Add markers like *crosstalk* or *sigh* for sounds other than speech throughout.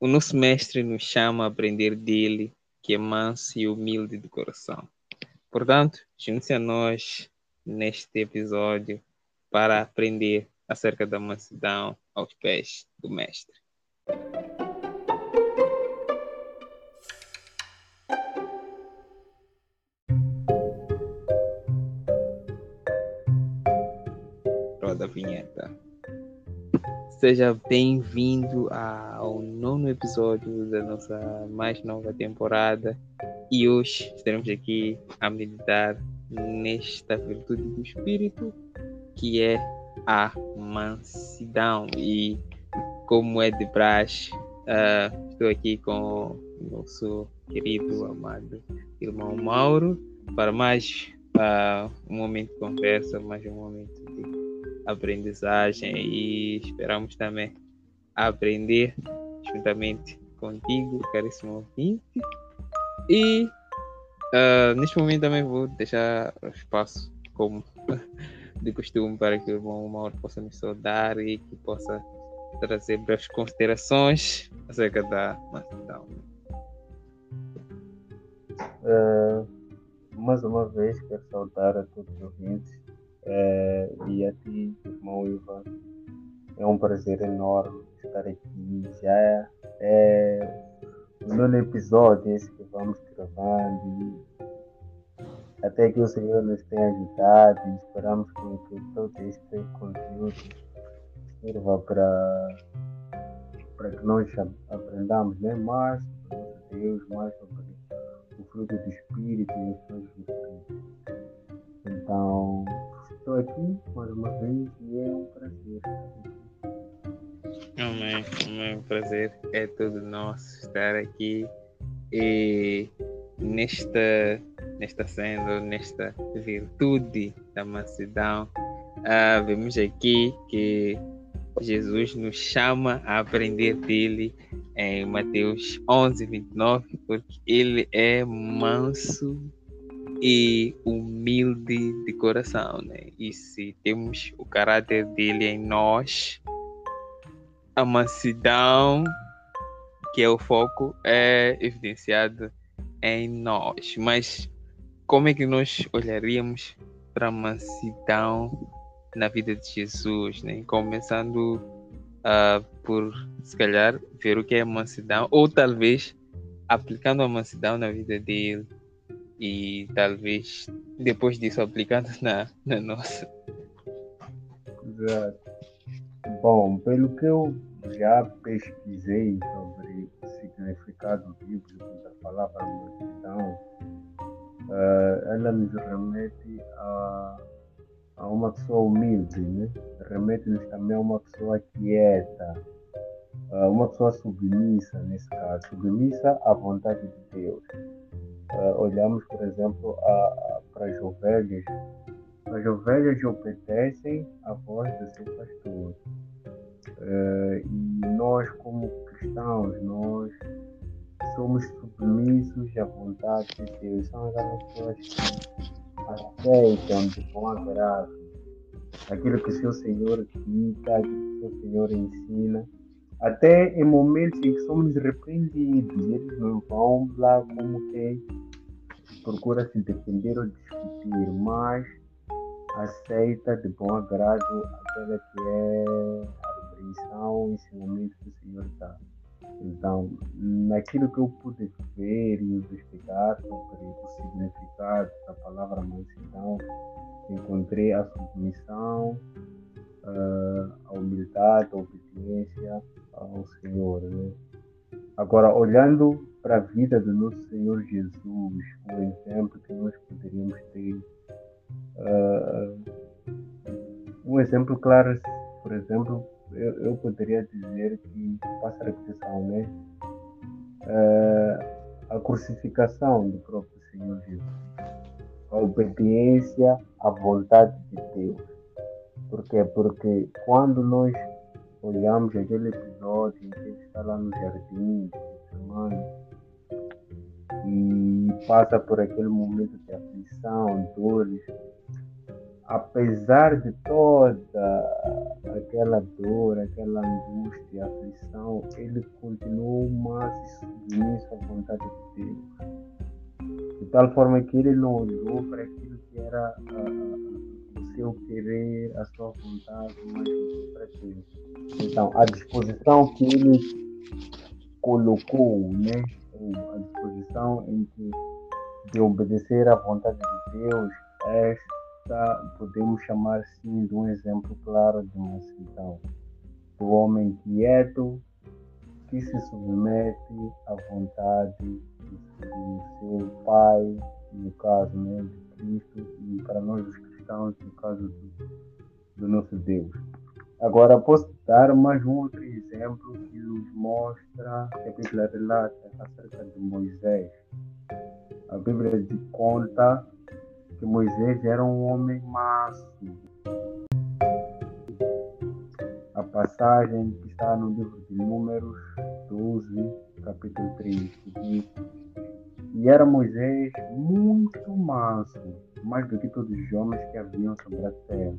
O nosso mestre nos chama a aprender dele, que é manso e humilde de coração. Portanto, junte-se a nós neste episódio para aprender acerca da mansidão aos pés do mestre. Vinheta. Seja bem-vindo ao nono episódio da nossa mais nova temporada. E hoje estaremos aqui a meditar nesta virtude do Espírito, que é a mansidão. E como é de praxe, uh, estou aqui com o nosso querido, amado irmão Mauro para mais uh, um momento de conversa, mais um momento aprendizagem e esperamos também aprender juntamente contigo, caríssimo ouvinte. E uh, neste momento também vou deixar espaço, como *laughs* de costume, para que o irmão Mauro possa me saudar e que possa trazer breves considerações acerca da mansidão. Uh, mais uma vez, quero saudar a todos os ouvintes é, e a ti, irmão Ivan, é um prazer enorme estar aqui. Já é o nono episódio esse que vamos gravando. Até que o Senhor nos tenha ajudado e esperamos que todo este conteúdo sirva para, para que nós aprendamos né, mais sobre Deus, mais sobre o fruto do Espírito e as suas virtudes. Então, Estou aqui mais uma vez e é um prazer Amém, amém. O prazer é todo nosso estar aqui e nesta, nesta senda, nesta virtude da mansidão, uh, vemos aqui que Jesus nos chama a aprender dele em Mateus 11, 29, porque ele é manso e humilde de coração, né? E se temos o caráter dele em nós, a mansidão, que é o foco, é evidenciado em nós. Mas como é que nós olharíamos para a mansidão na vida de Jesus, né? Começando uh, por, se calhar, ver o que é mansidão, ou talvez aplicando a mansidão na vida dele e talvez depois disso aplicando *laughs* na, na nossa. Exato. Bom, pelo que eu já pesquisei sobre o significado bíblico da palavra multidão, uh, ela nos remete a, a uma pessoa humilde, né? remete-nos também a uma pessoa quieta, uh, uma pessoa submissa, nesse caso, submissa à vontade de Deus uh, olhamos, por exemplo, para as ovelhas, as ovelhas obedecem à voz do seu pastor. Uh, e nós, como cristãos, nós somos submissos à vontade de Deus. São aquelas pessoas que aceitam de bom agrado aquilo que o seu Senhor dita, aquilo que o seu Senhor ensina. Até em momentos em que somos repreendidos, eles não vão lá como quem procura se defender ou discutir, mas aceita de bom agrado aquela que é a repreensão, o ensinamento que o Senhor dá. Então, naquilo que eu pude ver e investigar sobre o significado da palavra mansidão, encontrei a submissão, uh, a humildade, a obediência ao Senhor. Né? Agora, olhando para a vida do nosso Senhor Jesus, o exemplo que nós poderíamos ter, uh, um exemplo claro, por exemplo, eu, eu poderia dizer que, passa a repetição, né? Uh, a crucificação do próprio Senhor Jesus, a obediência à vontade de Deus. Por quê? Porque quando nós olhamos aquele episódio em que ele está lá no jardim, semana, e passa por aquele momento de aflição, dores, apesar de toda aquela dor, aquela angústia, aflição, ele continuou mais submisso à vontade de Deus. De tal forma que ele não olhou para aquilo que era uh, o seu querer, a sua vontade, mas para Deus. Então, a disposição que ele colocou, né? A disposição que de obedecer à vontade de Deus, esta podemos chamar sim de um exemplo claro de uma cidão do homem quieto que se submete à vontade do seu Pai, no caso né, de Cristo, e para nós os cristãos, no caso do, do nosso Deus. Agora, posso dar mais um outro exemplo que nos mostra que a Bíblia relata acerca de Moisés. A Bíblia conta que Moisés era um homem manso. A passagem que está no livro de Números 12, capítulo 3, diz: E era Moisés muito manso, mais do que todos os homens que haviam sobre a terra.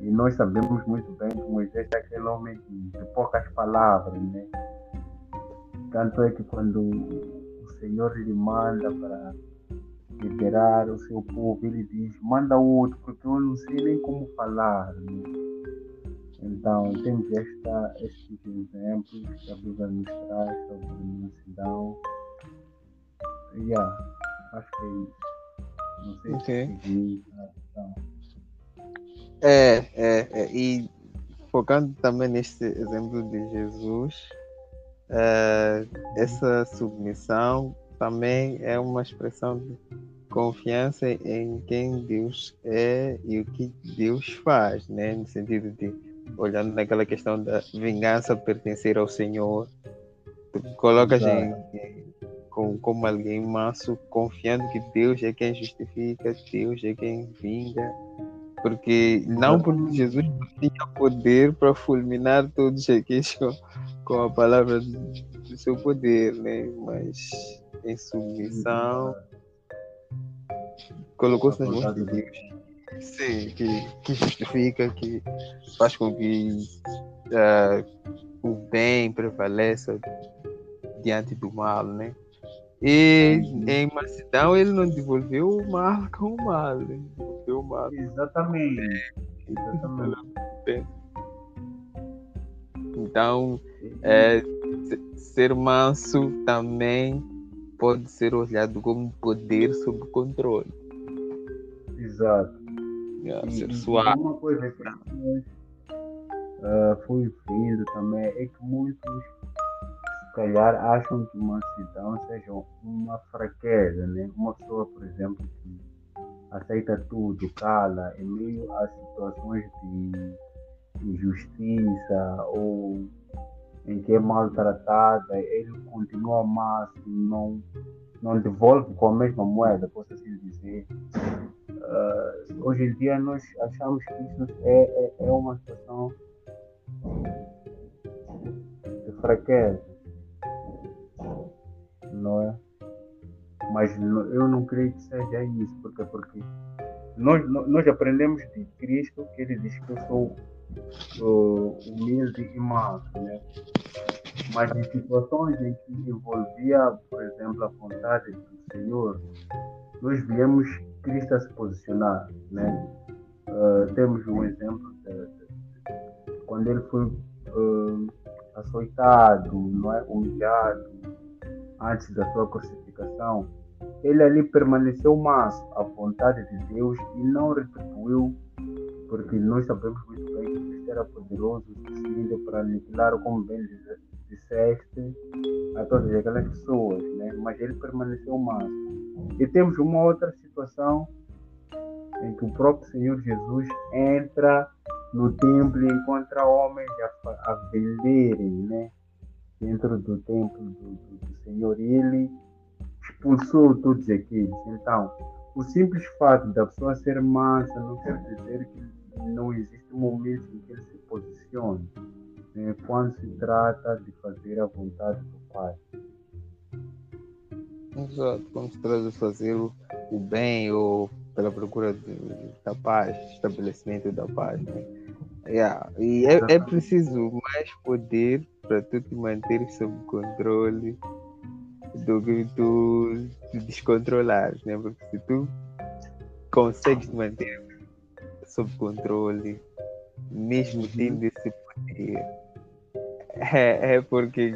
E nós sabemos muito bem que Moisés é aquele homem de, poucas palavras, né? Tanto é que quando o Senhor lhe manda para liderar o seu povo, ele diz, manda outro, porque eu não sei nem como falar. Né? Então, temos esta, estes exemplos que a Bíblia nos traz sobre a mansidão. Yeah, acho que é isso. Não sei okay. se segui é, é, é, e focando também neste exemplo de Jesus, é, essa submissão também é uma expressão de confiança em quem Deus é e o que Deus faz, né? No sentido de olhando naquela questão da vingança pertencer ao Senhor, tu colocas em, em, com, como alguém manso, confiando que Deus é quem justifica, Deus é quem vinga, porque não porque Jesus tinha poder para fulminar todos aqueles com, a palavra do seu poder, né? Mas em submissão colocou-se nas mãos de Deus. Sim, que, que justifica, que faz com que uh, o bem prevaleça diante do mal, né? E em Macedão ele não devolveu o mal com o mal, ele o mal. Exatamente. Exatamente. Então, é, ser manso também pode ser olhado como poder sob controle. Exato. E, ser suave. Uma coisa que uh, fui vendo também é que muitos, se calhar, acham que mansidão seja uma fraqueza, né? Uma pessoa, por exemplo, que aceita tudo, cala, em meio a situações de injustiça ou em que é maltratada, ele continua máximo, não, não devolve com a mesma moeda, posso assim dizer. Uh, hoje em dia nós achamos que isso é, é, é uma situação de fraqueza, não é? Mas eu não creio que seja isso, porque, porque nós, nós aprendemos de Cristo que ele diz que eu sou uh, humilde e manso, né? Mas em situações em que envolvia, por exemplo, a vontade do Senhor, nós viemos Cristo a se posicionar, né? Uh, temos um exemplo de, de, de, quando ele foi uh, açoitado, não é? humilhado, antes da sua crucificação, ele ali permaneceu mais à vontade de Deus e não retribuiu, porque nós sabemos muito bem que Cristo era poderoso o suficiente para aniquilar, como bem disseste, a todas aquelas pessoas, né? mas ele permaneceu mais. E temos uma outra situação em que o próprio Senhor Jesus entra no templo e encontra homens a, a venderem, né? Dentro do templo do, do, do Senhor. E ele expulsou todos aqueles. Então, o simples fato da pessoa ser mansa não quer dizer que não existe um momento em que ele se posicione. Né? Quando se trata de fazer a vontade do Pai. Exato, quando se trata de fazer o, o bem ou pela procura de, da paz, estabelecimento da paz. Né? Yeah. E é, é preciso mais poder para tu te manter sob controle do que tu te descontrolares, né? Porque se tu consegues te manter sob controle, mesmo uhum. tendo esse poder, é, é porque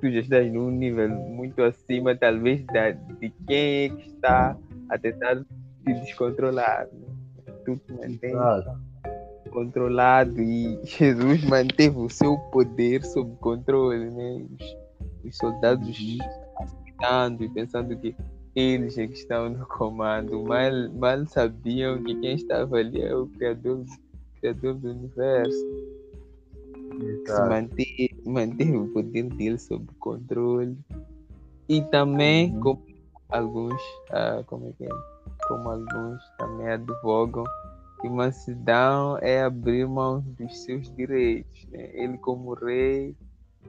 tu já estás num nível muito acima, talvez, da, de quem é que está a tentar te descontrolar. Né? Tu te mantens controlado e *laughs* Jesus manteve o seu poder sob controle. Né? Os, os soldados aceitando e pensando que eles é que estão no comando, mal, mal sabiam que quem estava ali é o Criador, criador do universo se manter, manter o poder dele sob controle e também uhum. como alguns uh, como é que é? como alguns também advogam que mansidão é abrir mão dos seus direitos né? ele como rei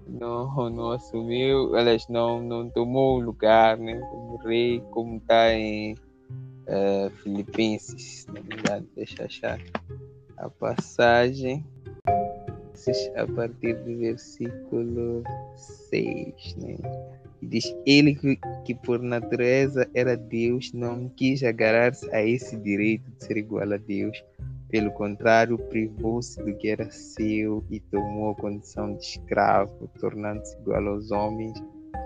não, não assumiu aliás não, não tomou lugar né? como rei como está em uh, Filipenses na verdade deixa achar a passagem a partir do versículo 6, né? Diz: Ele que, que por natureza era Deus não quis agarrar-se a esse direito de ser igual a Deus. Pelo contrário, privou-se do que era seu e tomou a condição de escravo, tornando-se igual aos homens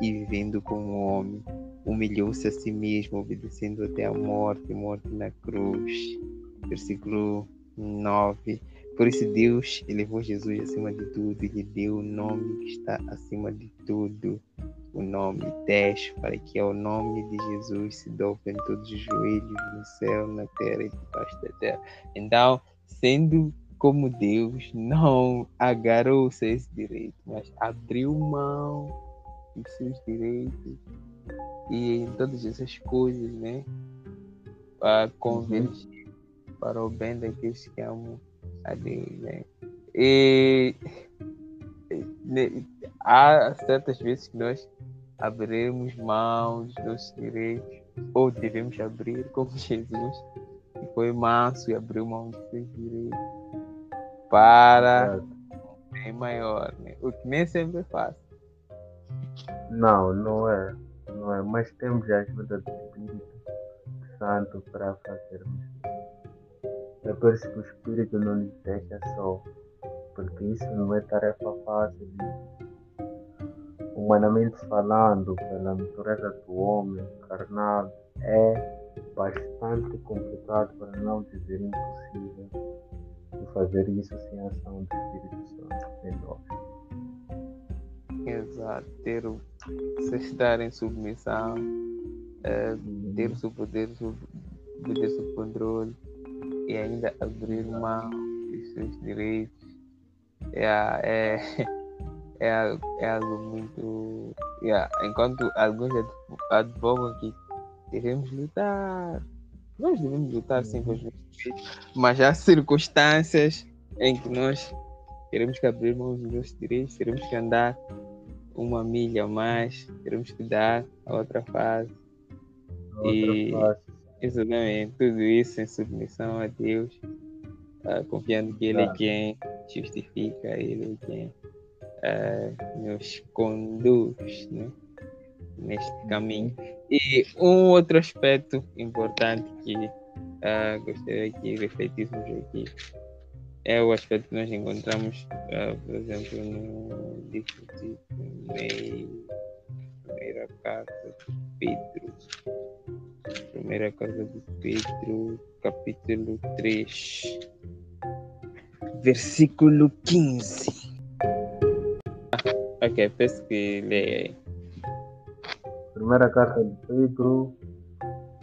e vivendo como homem. Humilhou-se a si mesmo, obedecendo até a morte morte na cruz. Versículo 9 por isso Deus elevou Jesus acima de tudo e lhe deu o nome que está acima de tudo, o nome 10, para que ao nome de Jesus se dobrem todos os joelhos no céu, na terra e debaixo da terra. Então, sendo como Deus, não agarrou-se a esse direito, mas abriu mão dos seus direitos e em todas essas coisas, né? Para convergir uhum. para o bem daqueles que amam ali, né? E há certas vezes que nós abriremos mão dos nossos direitos, ou devemos abrir, *laughs* como Jesus, que foi manso e abriu mão dos seus direitos para um bem maior, né? o que nem sempre é fácil. Não, não é. Não é, mas temos a ajuda do Espírito Santo para fazermos é por isso que o Espírito não nos deixa só, porque isso não é tarefa fácil. Humanamente falando, pela natureza do homem carnal, é bastante complicado, para não dizer impossível, de fazer isso sem a ação do Espírito Santo em nós. Exato, ter o, se estar em submissão, é, ter o seu poder, poder sob controle e ainda abrir mão dos seus direitos é, é, é, é algo muito. Yeah, enquanto alguns advogam que devemos lutar, nós devemos lutar sim com os nossos direitos, mas há circunstâncias em que nós queremos que abrir mão dos nossos direitos, teremos que andar uma milha a mais, teremos que dar a outra fase. A outra e fase. Exatamente, tudo isso em submissão a Deus, uh, confiando que Ele é quem justifica, Ele é quem uh, nos conduz né, neste caminho. E um outro aspecto importante que uh, gostaria que refletíssemos aqui é o aspecto que nós encontramos, por exemplo, no livro de primeira carta de Pedro. Primeira carta de Pedro, capítulo 3, versículo 15. Ok, peço que leia aí. Primeira carta de Pedro,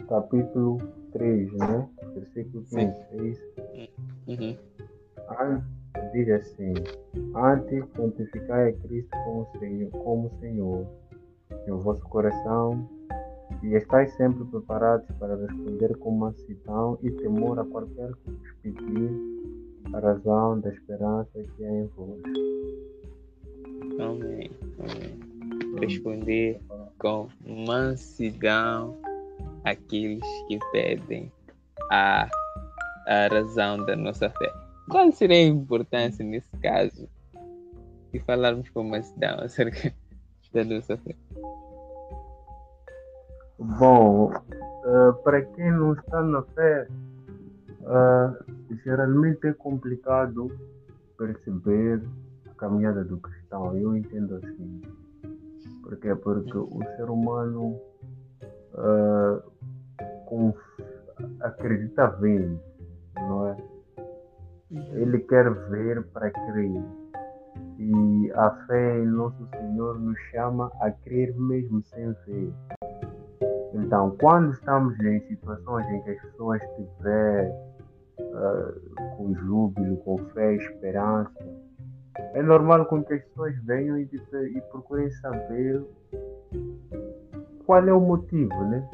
capítulo 3, né? Versículo 15. É isso? Uhum. diz assim: Antes, santificai a Cristo como Senhor, como Senhor em vosso coração e estáis sempre preparados para responder com mansidão e temor a qualquer que vos pedir a razão da esperança que há em vós. Amém. Amém. responder com mansidão aqueles que pedem a, a razão da nossa fé. Qual seria a importância nesse caso de falarmos com mansidão acerca da nossa fé? Bom, uh, para quem não está na fé, uh, geralmente é complicado perceber a caminhada do cristão. Eu entendo assim. Porque, porque o ser humano uh, com, acredita vendo, não é? Ele quer ver para crer. E a fé em Nosso Senhor nos chama a crer mesmo sem ver. Então, quando estamos em situações em que as pessoas estiverem uh, com júbilo, com fé, esperança, é normal com que as pessoas venham e, e procurem saber qual é o motivo, né?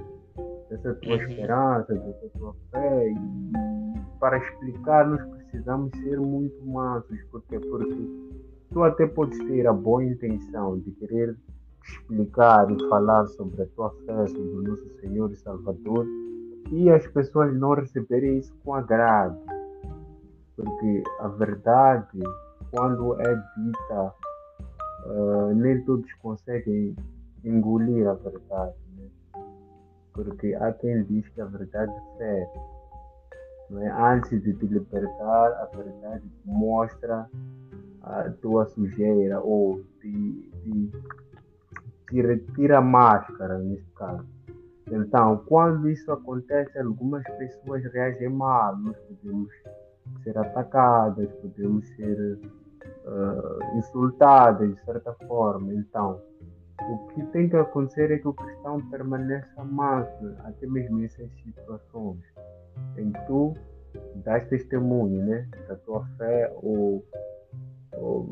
Dessa tua uhum. esperança, dessa tua fé. E para explicar, nós precisamos ser muito mansos. Porque, porque tu até podes ter a boa intenção de querer explicar e falar sobre a tua fé, sobre o nosso Senhor e Salvador, e as pessoas não receberem isso com agrado. Porque a verdade, quando é dita, uh, nem todos conseguem engolir a verdade. Né? Porque há quem diz que a verdade fere. É? Antes de te libertar, a verdade mostra a tua sujeira ou te, te tira, tira a máscara, nesse caso. Então, quando isso acontece, algumas pessoas reagem mal. Nós podemos ser atacadas, podemos ser uh, insultadas de certa forma. Então, o que tem que acontecer é que o cristão permaneça manso, até mesmo nessas situações em que tu dás testemunho né, da tua fé ou, ou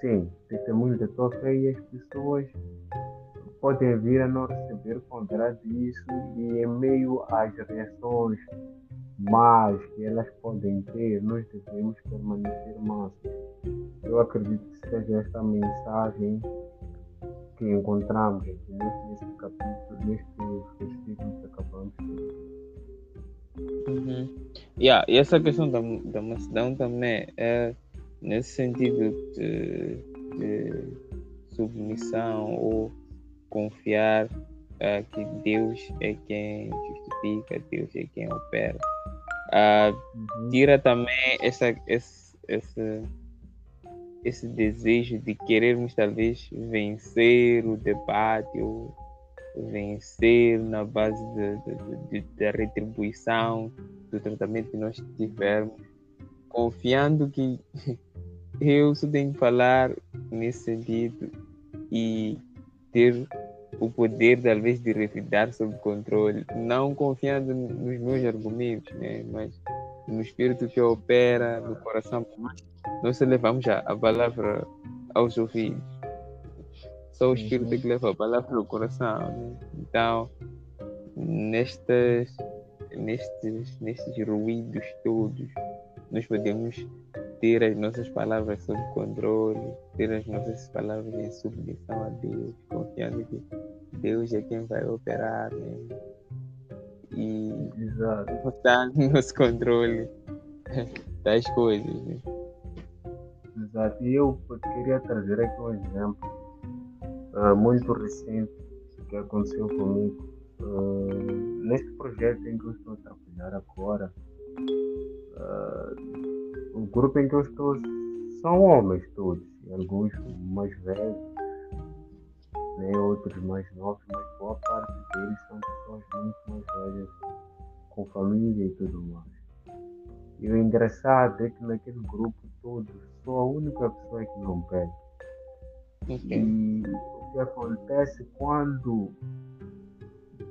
sim, testemunho da tua fé e as pessoas podem vir a não receber contra disso e em meio às reações más que elas podem ter, nós devemos permanecer mansos. Eu acredito que seja esta mensagem que encontramos aqui neste, neste capítulo, neste versículo que acabamos de ler. Uhum. Yeah, e essa questão da, da mansidão também é nesse sentido de, de submissão ou confiar uh, que Deus é quem justifica, Deus é quem opera. Uh. Tira também essa, esse, esse, esse desejo de querermos talvez vencer o debate ou vencer na base da retribuição do tratamento que nós tivermos, confiando que *laughs* eu só tenho que falar nesse sentido e ter o poder talvez de revidar sob controle, não confiando nos meus argumentos, né? mas no espírito que opera no coração. Nós levamos a, a palavra aos ouvidos. Só o espírito que leva a palavra ao coração. Né? Então, nestes, nestes, nestes ruídos todos, nós podemos ter as nossas palavras sob controle, ter as nossas palavras em submissão a Deus, confiando que Deus é quem vai operar né? e botar *laughs* no nosso controle das coisas. Né? Exato. E eu queria trazer aqui um exemplo uh, muito recente que aconteceu comigo. Uh, neste projeto em que eu estou a trabalhar agora, uh, o grupo em que eu estou são homens todos, alguns mais velhos, né, outros mais novos, mas boa parte deles são pessoas muito mais velhas, com família e tudo mais. E o engraçado é que naquele grupo todo sou a única pessoa que não bebe. Okay. E o que acontece quando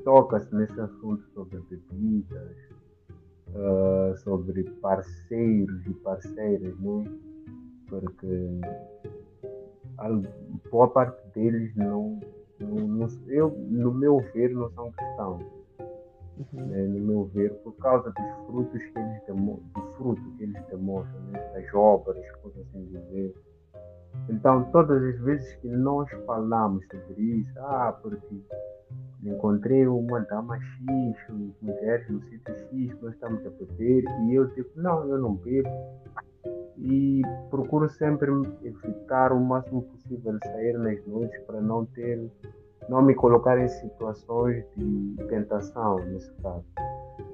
toca-se nesse assunto sobre bebidas, uh, sobre parceiros e parceiras, né? porque boa parte deles não, não, não, eu, no meu ver, não são cristãos. Uhum. Né? No meu ver, por causa dos frutos que eles do fruto que eles demonstram, né? das obras, por assim dizer. Então, todas as vezes que nós falamos sobre isso, ah, porque encontrei uma dama X, mulheres no sítio X, nós estamos a beber, e eu tipo, não, eu não bebo. E procuro sempre evitar o máximo possível sair nas noites para não ter, não me colocar em situações de tentação, nesse caso.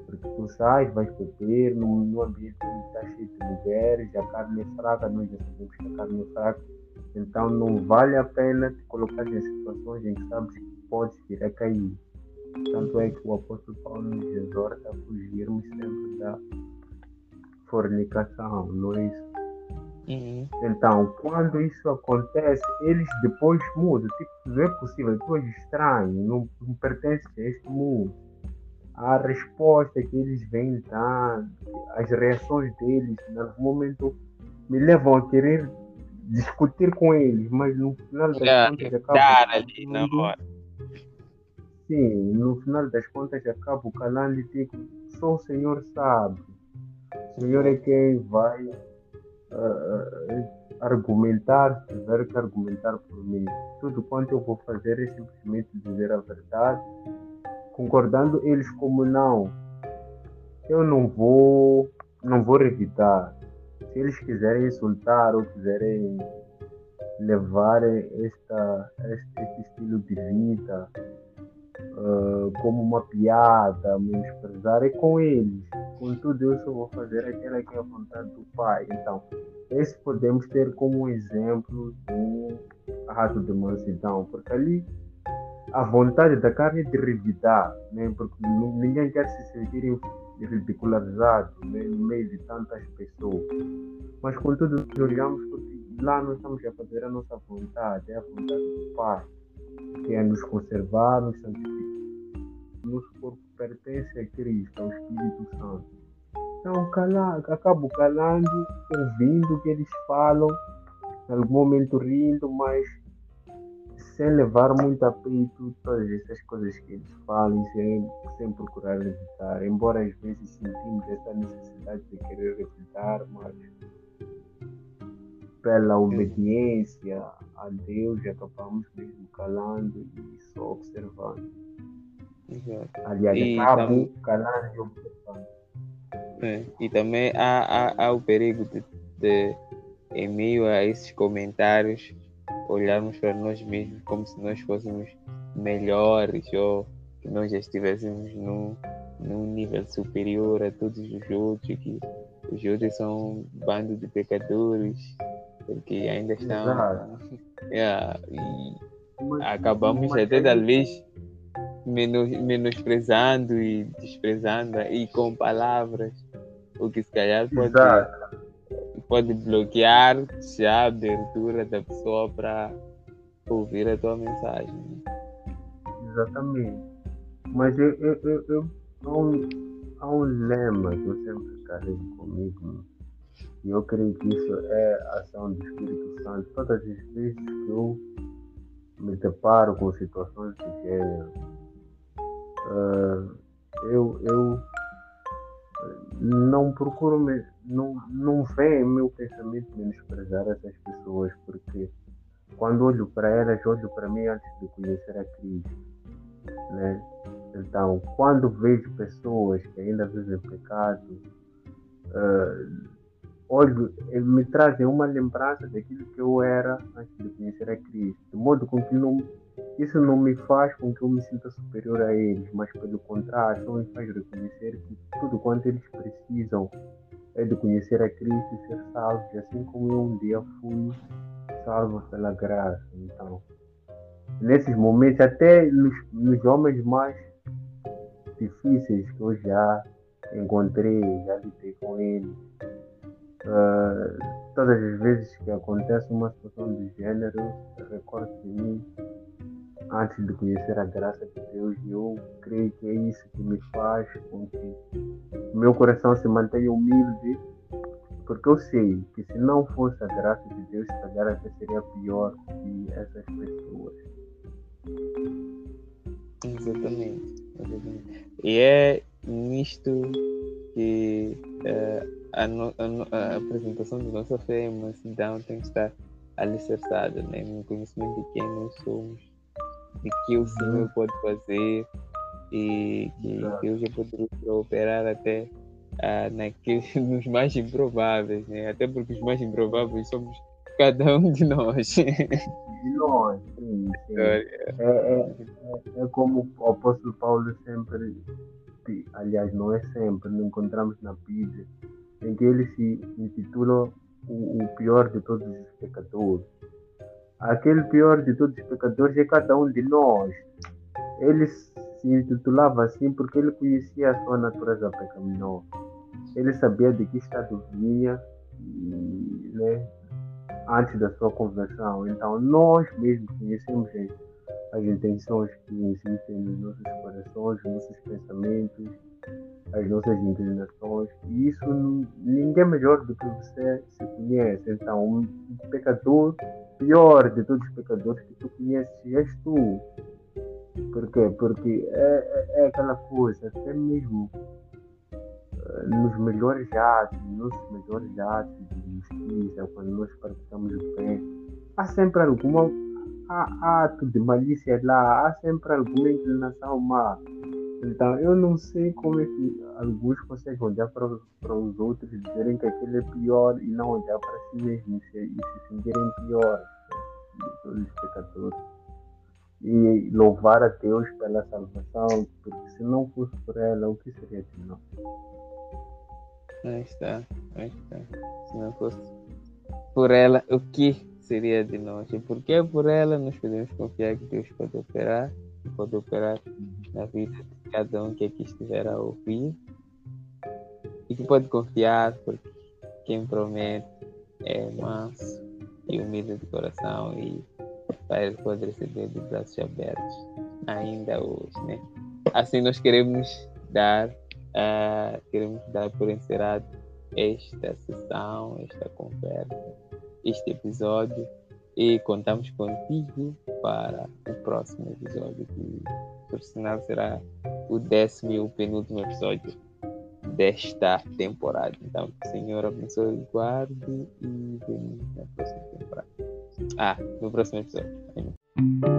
Porque tu sais, vais beber num, num ambiente que está cheio de mulheres, a carne é fraca, nós já sabemos que a carne é fraca então não vale a pena te colocar em situações em que sabes que podes vir a cair. Tanto é que o apóstolo Paulo nos exorta a fugirmos sempre da fornicação, não é isso? Uhum. Então, quando isso acontece, eles depois mudam. Tipo, não é possível, tu és estranho, não, não pertences a este mundo. A resposta que eles vêm dar, as reações deles, em algum momento, me levam a querer discutir com eles, mas no final das é, contas acabo. ali na hora. Sim, no final das contas acabo calando e digo, só o Senhor sabe. O Senhor é quem vai uh, argumentar, tiver que argumentar por mim. Tudo quanto eu vou fazer é simplesmente dizer a verdade, concordando eles como não. Eu não vou, não vou revidar se eles quiserem insultar ou quiserem levar esta, este, este estilo de vida uh, como uma piada, menosprezar, é com eles. Contudo, eu só vou fazer aquela que é a vontade do Pai. Então, esse podemos ter como exemplo um ato de mansidão, porque ali a vontade da carne é de revidar, né? porque ninguém quer se sentir ridicularizado né? no meio de tantas pessoas. Mas contudo, olhamos porque lá nós estamos a fazer a nossa vontade, é a vontade do Pai, que é nos conservar, nos santificar. Nosso corpo pertence a Cristo, ao Espírito Santo. Então, cala, acabo calando, ouvindo o que eles falam, em algum momento rindo, mas sem levar muito a peito todas essas coisas que eles falam, sem, sem procurar evitar. Embora às vezes sentimos essa necessidade de querer evitar, mas pela obediência a Deus acabamos mesmo calando e só observando. Exato. Aliás, e acabo também, calando e observando. É, e também há, há, há o perigo de, de, em meio a esses comentários, olharmos para nós mesmos como se nós fôssemos melhores ou que nós já estivéssemos num, num nível superior a todos os outros, que os outros são um bando de pecadores, porque ainda estão. *laughs* Yeah, e acabamos até talvez menos, menosprezando e desprezando e com palavras, o que se calhar pode. Exato pode bloquear já a abertura da pessoa para ouvir a tua mensagem. Exatamente. Mas eu, eu, eu, eu há, um, há um lema que eu sempre carrego comigo. E eu creio que isso é ação do Espírito Santo. Todas as vezes que eu me deparo com situações gênero, uh, eu, eu não procuro me, não, não vem em meu pensamento menosprezar essas pessoas, porque quando olho para elas, olho para mim antes de conhecer a Cristo. Né? Então, quando vejo pessoas que ainda vivem pecado, uh, olho, me trazem uma lembrança daquilo que eu era antes de conhecer a Cristo, de modo com que não isso não me faz com que eu me sinta superior a eles, mas pelo contrário, só me faz reconhecer que tudo quanto eles precisam é de conhecer a Cristo e ser salvos, assim como eu um dia fui salvo pela graça. Então, nesses momentos, até nos, nos homens mais difíceis que eu já encontrei, já lidei com eles, uh, todas as vezes que acontece uma situação de gênero, recordo de mim antes de conhecer a graça de Deus. E eu creio que é isso que me faz com que meu coração se mantenha humilde, porque eu sei que se não fosse a graça de Deus, se até seria pior que essas pessoas. Exatamente. E é nisto que uh, a, no, a, a, apresentação da nossa fé em mansidão tem que estar alicerçada né? no conhecimento de quem nós somos, de que o Senhor pode fazer e que Deus já pode operar até ah, naqueles, *laughs* nos mais improváveis, né? até porque os mais improváveis somos cada um de nós. De nós, sim. sim. É, é, é, é, como o apóstolo Paulo sempre, aliás, não é sempre, não encontramos na Bíblia, em que ele se intitula o, o pior de todos os pecadores. Aquele pior de todos os pecadores é cada um de nós. Ele se intitulava assim porque ele conhecia a sua natureza pecaminosa. Ele sabia de que estado vinha, né, antes da sua conversão. Então, nós mesmos conhecemos as, intenções que existem nos nossos corações, nos nossos pensamentos, as nossas inclinações. E isso ninguém melhor do que você se conhece. Então, um pecador, pior de todos os pecadores que tu conheces, és tu. Por quê? Porque é, é, é aquela coisa, até mesmo nos melhores atos, nos melhores atos de justiça, quando nós praticamos o bem, há sempre alguma ato de malícia lá, há sempre alguma inclinação má. Então, eu não sei como é que alguns conseguem olhar para, para os outros e dizerem que aquele é pior e não olhar para si mesmo e se, e se sentirem piores de todos os pecadores. E louvar a Deus pela salvação, porque se não fosse por ela, o que seria de nós? Aí está, aí está. Se não fosse por ela, o que seria de nós? E porque por ela nós podemos confiar que Deus pode operar pode operar na vida de cada um que aqui estiver a ouvir. E que pode confiar, porque quem promete é manso e humilde de coração e para ele pode receber de braços abertos ainda hoje, né? Assim nós queremos dar Uh, queremos dar por encerrado esta sessão, esta conversa, este episódio e contamos contigo para o próximo episódio, que por sinal será o décimo e o penúltimo episódio desta temporada. Então, que o Senhor abençoe e guarde e vemos na próxima temporada. Ah, no próximo episódio.